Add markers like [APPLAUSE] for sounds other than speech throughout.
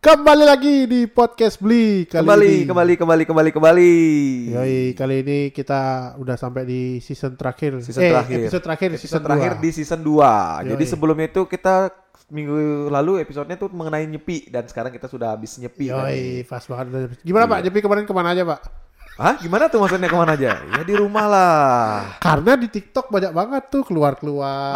Kembali lagi di podcast Beli kali Kembali, ini. kembali, kembali, kembali, kembali. Yoi, kali ini kita udah sampai di season terakhir. Season eh, terakhir. episode terakhir Episode season terakhir dua. di season 2. Jadi Yoi. sebelumnya itu kita minggu lalu episodenya tuh mengenai nyepi dan sekarang kita sudah habis nyepi. kan. Yoi, pas banget. Gimana Pak? Iya. Jepi kemarin ke mana aja Pak? Hah? Gimana tuh maksudnya ke mana aja? Ya di rumah lah. Karena di TikTok banyak banget tuh keluar-keluar.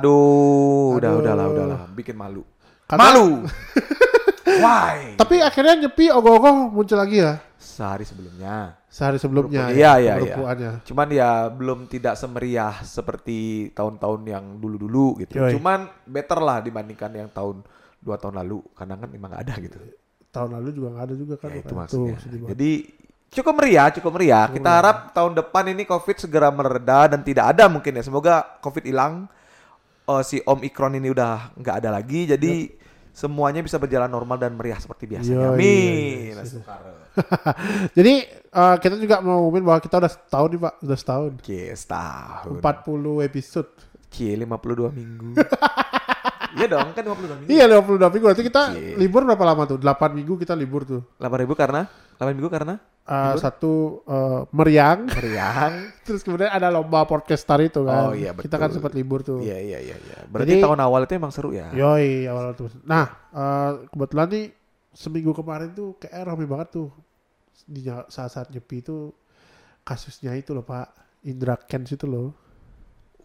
Aduh, udah, Aduh. udahlah, udahlah. Bikin malu. Karena- Malu. [LAUGHS] Why? Tapi akhirnya Nyepi ogoh-ogoh muncul lagi ya. Sehari sebelumnya. Sehari sebelumnya. Iya, iya, iya. Pembukuannya. Cuman ya belum tidak semeriah seperti tahun-tahun yang dulu-dulu gitu. Yoi. Cuman better lah dibandingkan yang tahun dua tahun lalu karena kan emang gak ada gitu. Tahun lalu juga nggak ada juga kan. Ya, itu Tuh, maksudnya. banget. Jadi cukup meriah, cukup meriah. Kita harap tahun depan ini COVID segera mereda dan tidak ada mungkin ya. Semoga COVID hilang. Oh, si Omikron ini udah nggak ada lagi. Jadi semuanya bisa berjalan normal dan meriah seperti biasanya. Yoi, Amin. yoi, Asukara. [LAUGHS] Jadi eh, kita juga mau ngumumin bahwa kita udah setahun nih Pak, udah setahun. Oke, setahun. 40 episode. Oke, 52 minggu. [LAUGHS] Iya dong, kan 52 minggu. Iya 52 minggu. Berarti kita Oke. libur berapa lama tuh? 8 minggu kita libur tuh. 8 ribu karena 8 minggu karena Eh, satu eh, meriang, [LAUGHS] meriang. terus kemudian ada lomba podcaster itu kan. Oh, iya, Kita kan sempat libur tuh. Iya, iya, iya, iya. Berarti Jadi- tahun awal itu emang seru ya. Yoi awal tuh. Nah eh, kebetulan nih seminggu kemarin tuh kayak rame banget tuh di saat-saat nyepi itu kasusnya itu loh Pak Indra Kents itu loh.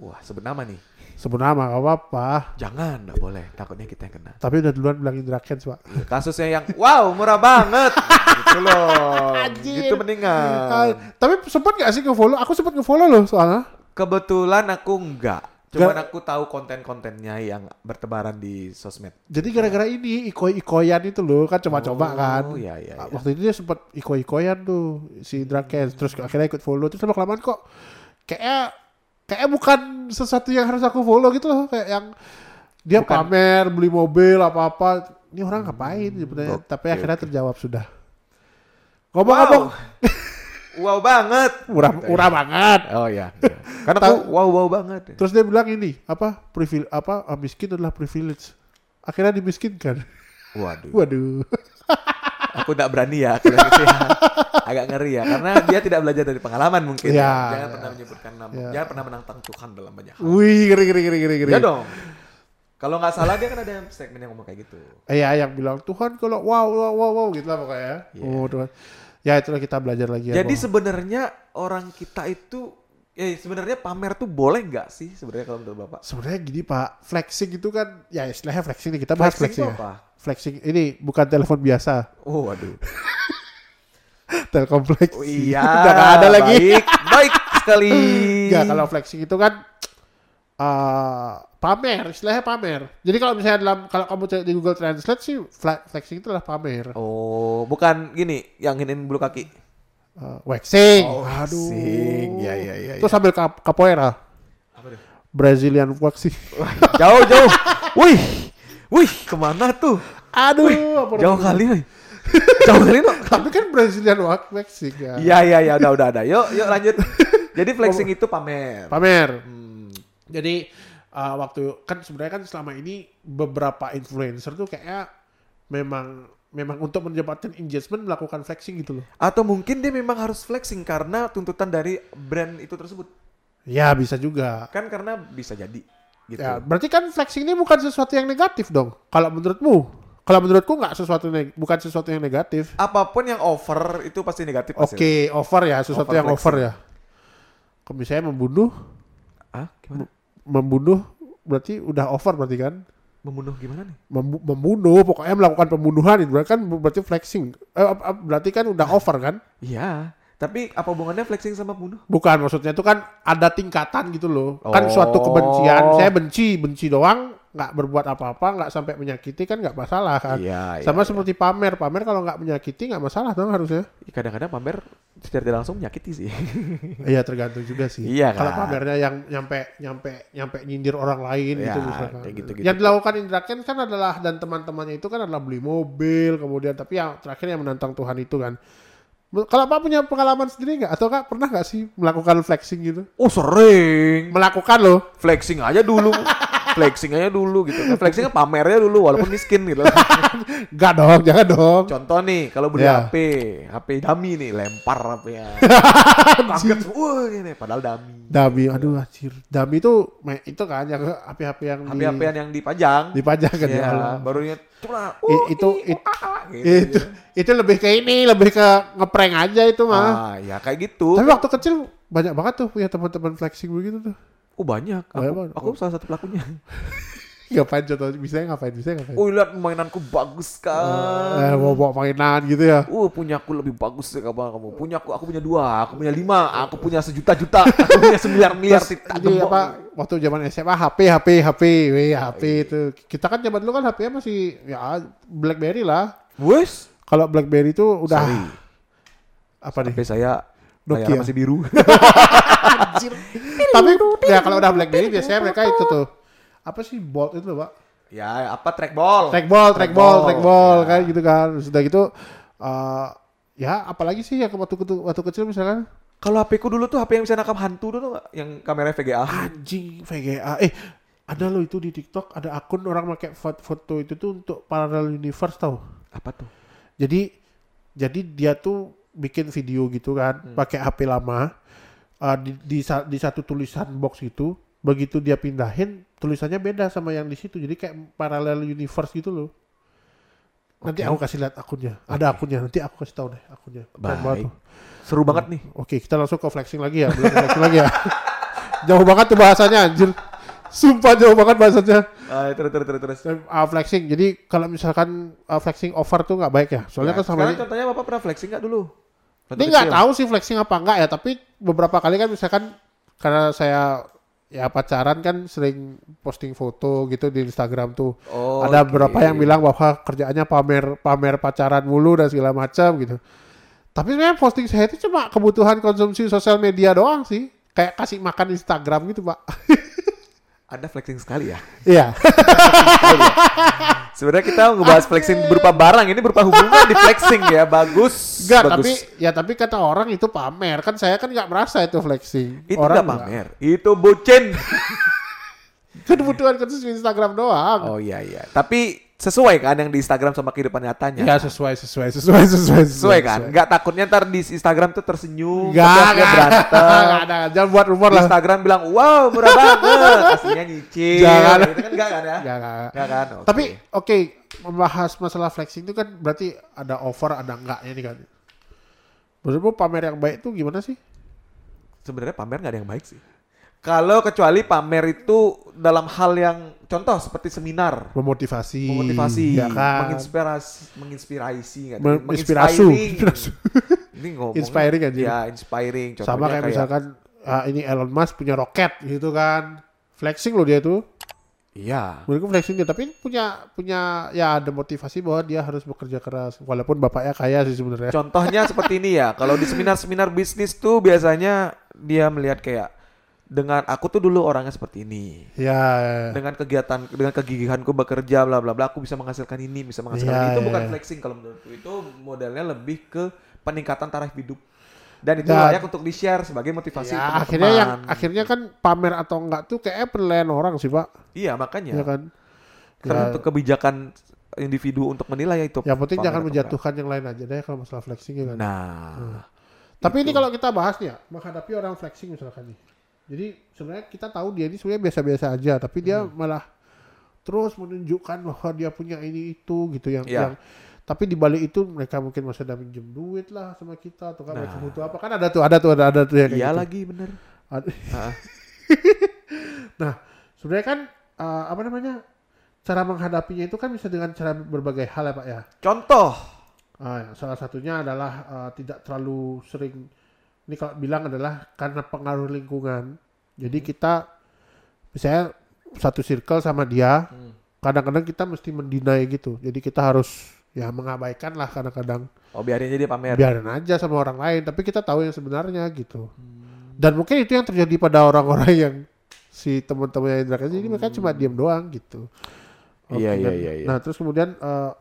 Wah, sebut nama nih. Sebut nama gak apa-apa. Jangan, nggak boleh. Takutnya kita yang kena. Tapi udah duluan bilang Indra Kents Pak. Iya, Kasusnya yang wow murah banget. [LAUGHS] gitu loh. Anjir. Gitu mendingan. tapi sempat gak sih nge-follow? Aku sempat nge-follow loh soalnya. Kebetulan aku enggak. Cuman aku tahu konten-kontennya yang bertebaran di sosmed. Jadi gara-gara ini ikoi-ikoyan itu loh kan coba-coba Oh, kan. iya, iya, iya. Waktu itu dia sempat ikoi-ikoyan tuh si Indra Kents. Terus akhirnya ikut follow. Terus lama kelamaan kok kayak kayak bukan sesuatu yang harus aku follow gitu loh. Kayak yang dia Bukan. pamer beli mobil apa-apa. Ini orang ngapain sebenarnya? oke, Tapi akhirnya terjawab sudah. Ngomong-ngomong wow banget. [LAUGHS] murah murah banget. Oh iya. iya. Karena aku wow wow banget. Terus dia bilang ini apa privil apa ah, miskin adalah privilege. Akhirnya dimiskinkan. Waduh. [LAUGHS] Waduh. [LAUGHS] Aku tidak berani ya kalau gitu ya. Agak ngeri ya karena dia tidak belajar dari pengalaman mungkin. Iya, ya. Jangan iya. pernah menyebutkan nama. Iya. Jangan pernah menantang Tuhan dalam banyak hal. Wih, ngeri ngeri ngeri ngeri. Ya dong. Kalau nggak salah dia kan ada segmen yang ngomong kayak gitu. Iya, yang bilang Tuhan kalau wow wow wow wow gitu lah pokoknya. Iya. Oh, Tuhan. Ya itulah kita belajar lagi ya. Jadi bahwa- sebenarnya orang kita itu eh sebenarnya pamer tuh boleh nggak sih sebenarnya kalau menurut Bapak? sebenarnya gini Pak, flexing itu kan ya istilahnya flexing nih kita bahas Flexing flexing. ya. apa? Flexing ini bukan telepon biasa, Oh waduh. [LAUGHS] telkom flexing. Oh, iya. [LAUGHS] Udah nggak ada lagi. Baik, baik sekali. Enggak, kalau flexing itu kan eh pamer, istilahnya pamer. Jadi kalau misalnya dalam kalau kamu cari di Google Translate sih flexing itu adalah pamer. Oh, bukan gini yang ingin bulu kaki. Eh, waxing. Oh, Aduh. waxing. Ya, ya, ya, Terus sambil kap capoeira, Apa tuh? Brazilian waxing. [LAUGHS] Jauh, jauh. Wih, wih, ke mana tuh? Aduh, apa Jauh namanya? kali, wih. Jauh kali no. Tapi kan Brazilian wax- waxing ya. Iya, iya, iya, udah, udah, udah. Yuk, yuk lanjut. Jadi flexing itu pamer. Pamer. Hmm. Jadi uh, waktu kan sebenarnya kan selama ini beberapa influencer tuh kayaknya memang memang untuk mendapatkan engagement melakukan flexing gitu loh. Atau mungkin dia memang harus flexing karena tuntutan dari brand itu tersebut. Ya bisa juga. Kan karena bisa jadi gitu. Ya berarti kan flexing ini bukan sesuatu yang negatif dong. Kalau menurutmu? Kalau menurutku nggak sesuatu neg- bukan sesuatu yang negatif. Apa pun yang over itu pasti negatif. Oke, pasti. over ya, sesuatu Over yang over ya. Kalau misalnya membunuh, Ah, gimana? membunuh berarti udah over berarti kan? Membunuh gimana nih? Membu- membunuh, pokoknya melakukan pembunuhan itu kan berarti flexing. Eh, berarti kan udah over kan? Iya. Tapi apa hubungannya flexing sama bunuh? Bukan maksudnya itu kan ada tingkatan gitu loh. Kan Oh. suatu kebencian, saya benci, benci doang, nggak berbuat apa-apa, nggak sampai menyakiti kan nggak masalah kan. Iya. Sama seperti pamer, pamer kalau nggak menyakiti nggak masalah dong harusnya. Kadang-kadang pamer secara tidak langsung menyakiti sih. [LAUGHS] Iya tergantung juga sih. Iya Kalau kan? pamernya yang nyampe nyampe nyampe nyindir orang lain Ya, gitu misalkan. kayak gitu-gitu. Yang dilakukan Indra kan adalah dan teman-temannya itu kan adalah beli mobil kemudian tapi yang terakhir yang menantang Tuhan itu kan. Kalau Pak punya pengalaman sendiri nggak? Atau Kak pernah nggak sih melakukan flexing gitu? Oh sering. Melakukan loh. Flexing aja dulu. [LAUGHS] flexing aja dulu gitu. Kan flexingnya pamernya dulu walaupun miskin gitu. [LAUGHS] Enggak dong, jangan dong. Contoh nih, kalau beli Ya. HP, HP dummy nih, lempar HP-nya. [LAUGHS] Kaget, wah ini padahal dummy. Dami, aduh anjir. Dami itu itu kan yang HP-HP yang di, HP-HP yang dipajang. dipajang kan ya Iya, Allah. baru inget cuma I- itu it- gitu. itu itu lebih ke ini, lebih ke ngeprank aja itu mah. Ah, ya kayak gitu. Tapi waktu kecil banyak banget tuh punya teman-teman flexing begitu tuh. Oh banyak. Aku, Banyak banget. aku salah satu pelakunya. [LAUGHS] Ngapain contoh bisa ngapain bisa ngapain? Oh lihat mainanku bagus kan. Eh, mau bawa mainan gitu ya. Uh, punya aku lebih bagus ya kamu. kamu. Punya aku, aku punya dua, aku punya lima, aku punya sejuta-juta, aku punya sembilan miliar. Ini gembok. apa waktu zaman SMA HP HP HP weh HP itu kita kan zaman dulu kan HP-nya masih ya BlackBerry lah. Wes, Kalau BlackBerry itu udah Sorry. apa nih? HP saya Nokia. masih biru. [LAUGHS] Tapi ya kalau udah BlackBerry biasanya mereka itu tuh apa sih Bolt itu loh, Pak? ya, apa trackball? Trackball, trackball, trackball Ya. kayak gitu kan. Sudah gitu eh ya apalagi sih yang waktu waktu kecil misalkan Kalau HP ku dulu tuh HP yang bisa nakam hantu dulu nggak? Yang kamera VGA. anjing VGA eh ada loh itu di TikTok ada akun orang pakai foto, foto itu tuh untuk parallel universe tau Apa tuh? jadi jadi dia tuh bikin video gitu kan pakai HP lama uh, di, di di satu tulisan box itu begitu dia pindahin tulisannya beda sama yang di situ. Jadi kayak parallel universe gitu loh. Nanti Oke. aku kasih lihat akunnya. Ada akunnya nanti aku kasih tahu deh akunnya. Baik. Seru banget nih. oke kita langsung ke flexing lagi ya. Belum flexing lagi ya. [LAUGHS] Jauh banget tuh bahasanya anjir sumpah jauh banget bahasanya Ah, terus terus terus terus. uh, flexing jadi kalau misalkan uh, flexing over tuh nggak baik ya soalnya Ya, kan sama sekarang contohnya Bapak pernah flexing nggak dulu? Ini nggak tahu sih flexing apa enggak ya, tapi beberapa kali kan misalkan karena saya ya pacaran kan sering posting foto gitu di Instagram tuh. Oh, Ada oke. beberapa yang bilang bahwa kerjaannya pamer pamer pacaran mulu dan segala macam gitu. Tapi sebenarnya posting saya itu cuma kebutuhan konsumsi sosial media doang sih. Kayak kasih makan Instagram gitu, Pak. [LAUGHS] Anda flexing sekali ya. Iya. [LAUGHS] Sebenarnya kita ngebahas flexing berupa barang, ini berupa hubungan di flexing ya. Bagus. Enggak, tapi ya tapi kata orang itu pamer. Kan saya kan nggak merasa itu flexing. itu orang nggak pamer, itu bucin. [LAUGHS] Kebutuhan konsumsi Instagram doang. Oh iya iya. Tapi sesuai kan yang di Instagram sama kehidupan nyatanya. Ya sesuai sesuai sesuai sesuai sesuai kan? Nggak takutnya ntar di Instagram tuh tersenyum, dia enggak, berantem. [LAUGHS] enggak ada. Jangan buat rumor lah. Instagram bilang, wow murah banget, aslinya nyicil. Jangan. Gitu kan enggak kan ya? Enggak, enggak. Enggak kan? Oke. Tapi oke, membahas masalah flexing itu kan berarti ada over, ada enggaknya nih kan. Menurutmu pamer yang baik itu gimana sih? sebenarnya pamer nggak ada yang baik sih. Kalau kecuali pamer itu dalam hal yang contoh seperti seminar, Memotivasi. memotivasi, ya kan? menginspirasi, menginspirasi, nggak? Men- Menginspiring. inspirasu. Ini ngomong Inspiring aja. Ya, inspiring. Contohnya Sama kayak, misalkan ah, ini Elon Musk punya roket gitu kan. Flexing loh dia tuh. Iya. Menurutku flexing dia tapi punya punya ya ada motivasi bahwa dia harus bekerja keras walaupun bapaknya kaya sih sebenarnya. Contohnya seperti ini ya. Kalau di seminar-seminar bisnis tuh biasanya dia melihat kayak dengan aku tuh dulu orangnya seperti ini. Ya, ya, ya. Dengan kegiatan dengan kegigihanku bekerja bla bla bla aku bisa menghasilkan ini, bisa menghasilkan Iya, ini. Itu iya, bukan iya. flexing kalau menurutku. Itu modelnya lebih ke peningkatan taraf hidup. Dan itu Dan- layak untuk di-share sebagai motivasi Ya, teman-teman. akhirnya yang akhirnya kan pamer atau enggak tuh kayak penilaian orang sih, Pak. Iya, makanya. Ya kan? Karena Ya. untuk kebijakan individu untuk menilai itu. Yang penting jangan menjatuhkan yang lain aja deh kalau masalah flexing ya kan. enggak. Nah, Tapi ini kalau kita bahas nih ya, menghadapi orang flexing misalkan nih. Jadi sebenarnya kita tahu dia ini sebenarnya biasa-biasa aja, tapi dia Hmm. malah terus menunjukkan bahwa dia punya ini itu gitu yang Iya. yang tapi di balik itu mereka mungkin masih ada minjem duit lah sama kita atau kan mereka Nah. butuh apa kan ada tuh ada tuh ada ada tuh ya kayak iya gitu. lagi bener. Ah. [LAUGHS] Nah, sebenarnya kan eh, apa namanya? Cara menghadapinya itu kan bisa dengan cara berbagai hal ya, Pak ya. Contoh. Ya, salah satunya adalah eh, tidak terlalu sering ini kalau bilang adalah karena pengaruh lingkungan. Jadi kita misalnya satu circle sama dia, Hmm. kadang-kadang kita mesti mendinai gitu. Jadi kita harus ya mengabaikan lah kadang-kadang. Oh biarin aja dia pamer. Biarin aja sama orang lain, tapi kita tahu yang sebenarnya gitu. Dan mungkin itu yang terjadi pada orang-orang yang si teman-temannya Indra Kents, jadi mereka cuma diam doang gitu. Iya, iya, iya, iya. Nah terus kemudian eh,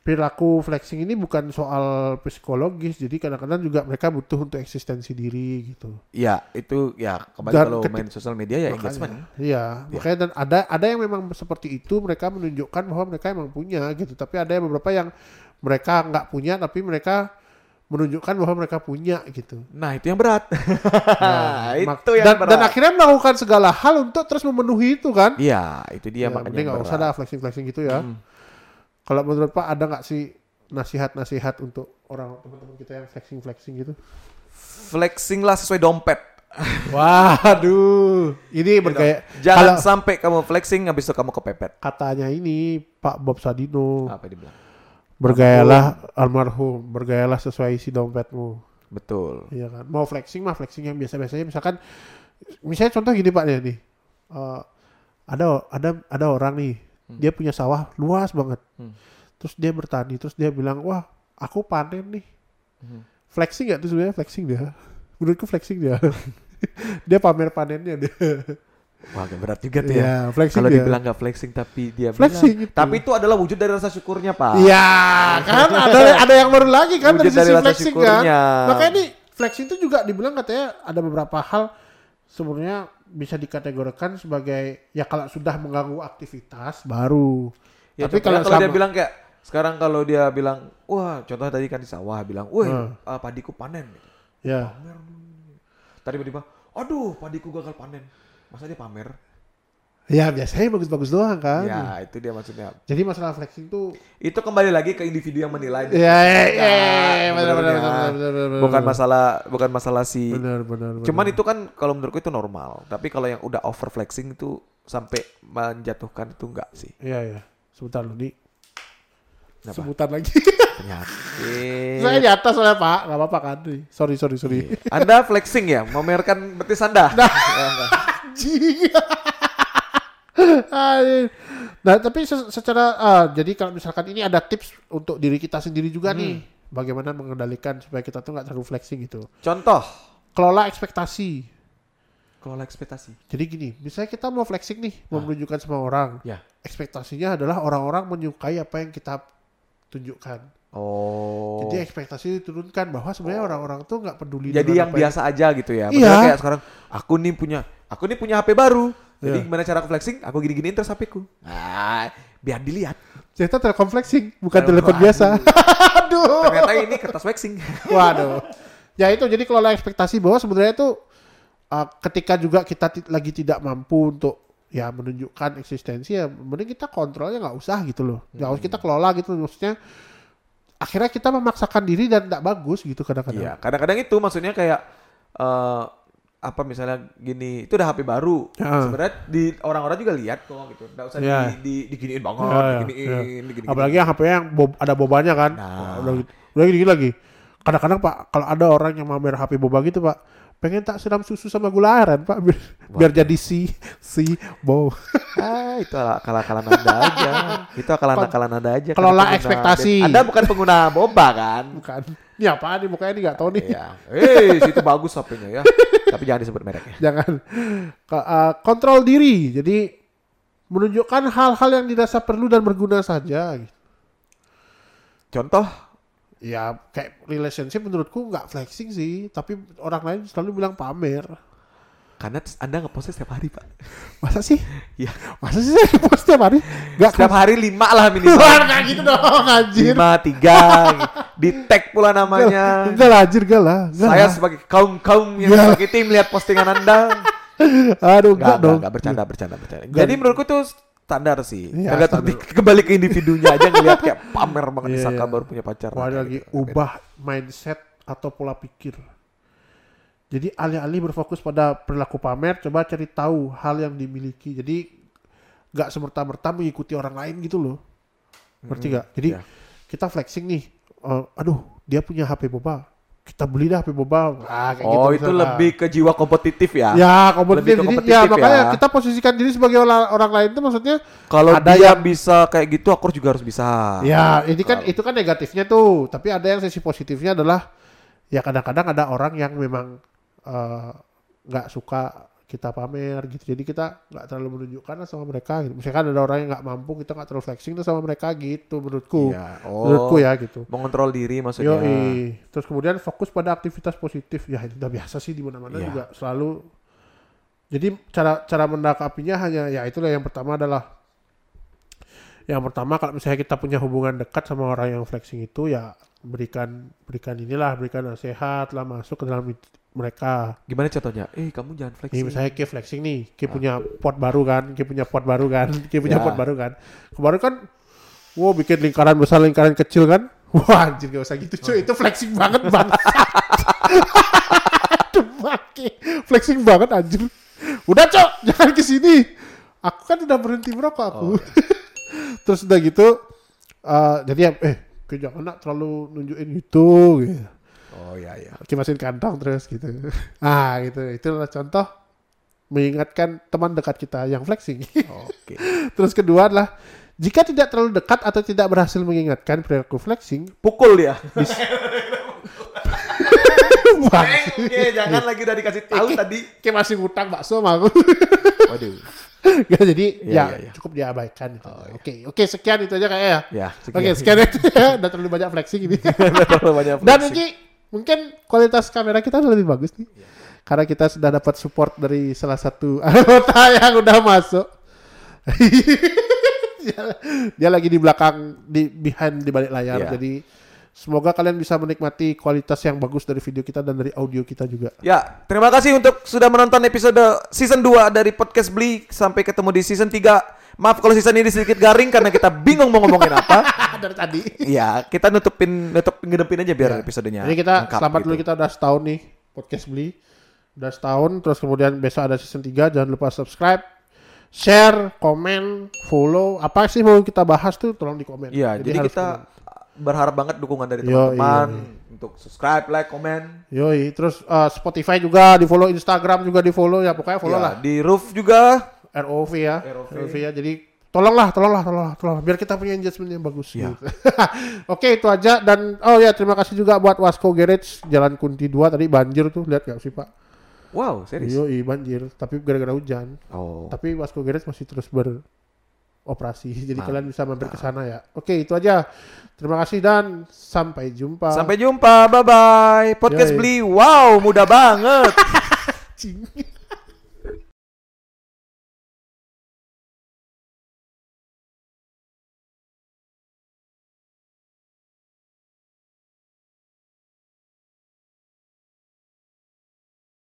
perilaku flexing ini bukan soal psikologis, jadi kadang-kadang juga mereka butuh untuk eksistensi diri gitu. Iya, itu ya kembali Dan kalau main sosial media ya engagement. Makanya, Iya, makanya dan ada ada yang memang seperti itu mereka menunjukkan bahwa mereka emang punya gitu, tapi ada yang beberapa yang mereka nggak punya tapi mereka menunjukkan bahwa mereka punya gitu. Nah, itu yang berat. [LAUGHS] Nah, mak- itu yang dan, berat. dan akhirnya melakukan segala hal untuk terus memenuhi itu kan? Iya, itu dia Ya, makanya mending nggak usah berat. dah flexing-flexing gitu ya. Hmm. Kalau menurut Pak ada nggak sih nasihat-nasihat untuk orang teman-teman kita yang flexing-flexing gitu? Flexing lah sesuai dompet. [LAUGHS] Waduh, ini bergaya. Jangan Kalau sampai kamu flexing habis itu kamu kepepet. katanya ini Pak Bob Sadino, Apa dibilang? bergayalah almarhum, bergayalah sesuai isi dompetmu. Betul. Iya kan. Mau flexing mah flexing yang biasa-biasanya. Misalkan, misalnya contoh gini Pak nih. Eh, ada ada ada orang nih, dia punya sawah luas banget. Hmm. Terus dia bertani, terus dia bilang, wah aku panen nih. Hmm. Flexing nggak tuh sebenarnya flexing dia? [LAUGHS] Menurutku flexing dia. [LAUGHS] dia pamer panennya dia. Wah, agak berat juga tuh ya. Flexing Kalau dia. dibilang nggak flexing tapi dia Flexing bilang. itu. Tapi itu adalah wujud dari rasa syukurnya, Pak. Iya, kan ada [LAUGHS] ada yang baru lagi kan Wujud dari sisi dari rasa flexing kan. syukurnya. Makanya ini flexing itu juga dibilang katanya ada beberapa hal sebenarnya bisa dikategorikan sebagai ya kalau sudah mengganggu aktivitas baru. Ya, Tapi kalau kalau dia sama- bilang kayak sekarang kalau dia bilang, wah, contoh tadi kan di sawah bilang, wah, Hmm. ah, padiku panen. Ya, Pamer. Tadi tiba-tiba, aduh, padiku gagal panen. Masa dia pamer? Ya biasanya bagus-bagus doang kan. Ya, itu dia maksudnya. Jadi masalah flexing tuh Itu kembali lagi ke individu yang menilai. ya ya ya, Ya, ya, benar benar benar. Bukan masalah, bukan masalah si. benar benar. Cuman itu kan kalau menurutku itu normal. Tapi kalau yang udah over flexing itu sampai menjatuhkan itu enggak sih. Iya ya. Sebentar lu nih. Kenapa? Sebutan lagi. Penyakit. Saya di atas soalnya Pak, nggak apa-apa kan. Sorry sorry sorry. Anda flexing ya, memamerkan betis Anda. [LAUGHS] anjing. [LAUGHS] Nah, tapi se- secara ah, jadi kalau misalkan ini ada tips untuk diri kita sendiri juga nih, bagaimana mengendalikan supaya kita tuh nggak terlalu flexing gitu. Contoh, Kelola ekspektasi. kelola ekspektasi. Jadi gini, misalnya kita mau flexing nih, mau menunjukkan sama orang, Ya. ekspektasinya adalah orang-orang menyukai apa yang kita tunjukkan. Oh. Jadi ekspektasi diturunkan bahwa sebenarnya orang-orang tuh nggak peduli. Jadi yang biasa aja gitu ya. Iya. Kayak sekarang aku nih punya aku nih punya HP baru. Jadi Iya. gimana cara aku flexing? Aku gini-giniin terus HP-ku. Nah, biar dilihat. Ternyata telepon flexing, bukan Telepon, telepon biasa. Aduh. Ternyata ini kertas flexing. Waduh. Ya itu jadi kelola ekspektasi bahwa sebenarnya itu uh, ketika juga kita lagi tidak mampu untuk ya menunjukkan eksistensi ya mending kita kontrolnya nggak usah gitu loh. Nggak usah kita kelola gitu maksudnya akhirnya kita memaksakan diri dan tidak bagus gitu kadang-kadang. Iya, kadang-kadang itu maksudnya kayak eh apa misalnya gini, itu udah HP baru. Ya. Sebenarnya di orang-orang juga lihat kok gitu. Enggak usah Ya. di, di diginiin banget, Ya, ya, diginiin, ya. diginiin. Apalagi yang HP yang bob- ada bobanya kan. Nah. Udah, gitu- udah gini lagi. Kadang-kadang Pak kalau ada orang yang mamer HP boba gitu Pak, pengen tak siram susu sama gula aren Pak biar, biar jadi si si bow. Ah, itu akal-akalan Anda aja. Itu akalan-akalan Anda aja. Kelola ekspektasi. Anda bukan pengguna boba kan? Bukan. Ini apa nih mukanya ini nggak tahu nih. Iya. Eh, situ bagus HP-nya ya. Tapi jangan disebut mereknya. jangan Ke- uh, kontrol diri jadi menunjukkan hal-hal yang dirasa perlu dan berguna saja Contoh, ya kayak relationship menurutku nggak flexing sih tapi orang lain selalu bilang pamer karena Anda ngepostnya setiap hari, Pak. [LAUGHS] masa sih Iya. masa sih saya post tiap hari nggak Setiap hari lima lah minimal. [LAUGHS] Nggak gitu dong anjir lima, tiga. Di tag pula namanya. enggak lah anjir enggak lah Saya lah. sebagai kaum-kaum yang Ya. disakiti melihat postingan Anda. [LAUGHS] aduh enggak, Enggak, dong enggak, bercanda, bercanda, bercanda. Jadi menurutku itu standar sih. Iya, Tergantung standar. di- [LAUGHS] kembali ke individunya aja ngelihat kayak pamer banget Iya, disangka iya. baru punya pacar. Wah, lagi gitu. ubah mindset atau pola pikir. Jadi alih-alih berfokus pada perilaku pamer, coba cari tahu hal yang dimiliki. Jadi nggak semerta-merta mengikuti orang lain gitu loh. Ngerti nggak? Jadi Iya. kita flexing nih. eh, aduh, dia punya HP boba. Kita beli dah HP boba. Ah, kayak Oh, gitu itu lebih ke jiwa kompetitif ya. Ya, kompetitif. Lebih ke Jadi kompetitif ya makanya ya. kita posisikan diri sebagai orang, orang lain itu maksudnya Kalau Ada dia yang- bisa kayak gitu, aku juga harus bisa. Ya, ini kan itu kan negatifnya tuh. Tapi ada yang sisi positifnya adalah ya kadang-kadang ada orang yang memang eh, nggak suka kita pamer gitu. Jadi kita nggak terlalu menunjukkan sama mereka gitu. Misalkan ada orang yang nggak mampu, kita nggak terlalu flexing sama mereka gitu menurutku. Iya. Menurutku Oh, ya gitu. mengontrol diri maksudnya. Yoi. Terus kemudian fokus pada aktivitas positif. Ya itu udah biasa sih di mana-mana Iya. juga selalu. Jadi cara cara mendakapinya hanya ya itulah yang pertama adalah yang pertama kalau misalnya kita punya hubungan dekat sama orang yang flexing itu ya berikan berikan inilah berikan nasihat lah masuk ke dalam mereka. Gimana contohnya? Eh, kamu jangan Nih flexing. misalnya Ki flexing nih, Ki Ah. punya pot baru kan, Ki punya pot baru kan, [LAUGHS] Ki punya Ya. pot baru kan. Kemarin kan, wow bikin lingkaran besar, lingkaran kecil kan. [LAUGHS] Wah anjir gak usah gitu Oh. cuy, itu flexing banget bang. [LAUGHS] Aduh Maki, flexing banget anjir. Udah cok, jangan ke sini. Aku kan udah berhenti merokok aku. Oh, Terus udah gitu, eh, jadi ya, eh, jangan nak terlalu nunjukin gitu. gitu. Oh iya iya. kimasin kantong terus gitu. [LAUGHS] Ah gitu. Itulah contoh mengingatkan teman dekat kita yang flexing. [LAUGHS] Oke. terus kedua adalah jika tidak terlalu dekat atau tidak berhasil mengingatkan perilaku flexing, Pukul dia. wah, [LAUGHS] Oke, jangan lagi udah dikasih tahu tadi. kayak masih ngutang bakso sama aku. Waduh. Ya, [LAUGHS] jadi Iya, ya iya, iya. cukup diabaikan. gitu. Oh, iya. Oke, oke sekian itu aja kayak ya. Ya, Oke, sekian itu ya. Udah terlalu banyak flexing ini. [LAUGHS] Terlalu banyak Dan flexing. ini mungkin kualitas kamera kita lebih bagus nih. Iya. Karena kita sudah dapat support dari salah satu [LAUGHS] anggota yang udah masuk. dia, dia lagi di belakang di behind di balik layar. Iya. Jadi semoga kalian bisa menikmati kualitas yang bagus dari video kita dan dari audio kita juga. Ya, terima kasih untuk sudah menonton episode season 2 dari podcast Beli. Sampai ketemu di season 3. Maaf kalau season ini sedikit garing karena kita bingung mau ngomongin apa. [LAUGHS] dari tadi. Iya, kita nutupin nutup ngedepin aja biar Ya. episodenya. Jadi kita lengkap selamat gitu. dulu kita udah setahun nih podcast beli. Udah setahun terus kemudian besok ada season 3 jangan lupa subscribe, share, komen, follow. Apa sih mau kita bahas tuh tolong di komen. Iya, jadi, harus kita berharap banget dukungan dari teman-teman untuk subscribe, like, komen. Yoi, terus uh, Spotify juga di follow, Instagram juga di follow ya pokoknya follow Ya, lah. di roof juga. ROV ya, ROV. ya. Jadi tolonglah, tolonglah, tolonglah, tolonglah, biar kita punya engagement yang bagus. Ya. gitu. [LAUGHS] Oke itu aja dan oh ya terima kasih juga buat Wasco Garage Jalan Kunti 2 tadi banjir tuh lihat gak sih Pak? Wow, serius. Yoi banjir, tapi gara-gara hujan. Oh. Tapi Wasco Garage masih terus beroperasi. [LAUGHS] Jadi Mantap. kalian bisa mampir ke sana ya. Oke itu aja. Terima kasih dan sampai jumpa. Sampai jumpa. Bye bye. Podcast Yoi. Beli. Wow, mudah banget. [LAUGHS]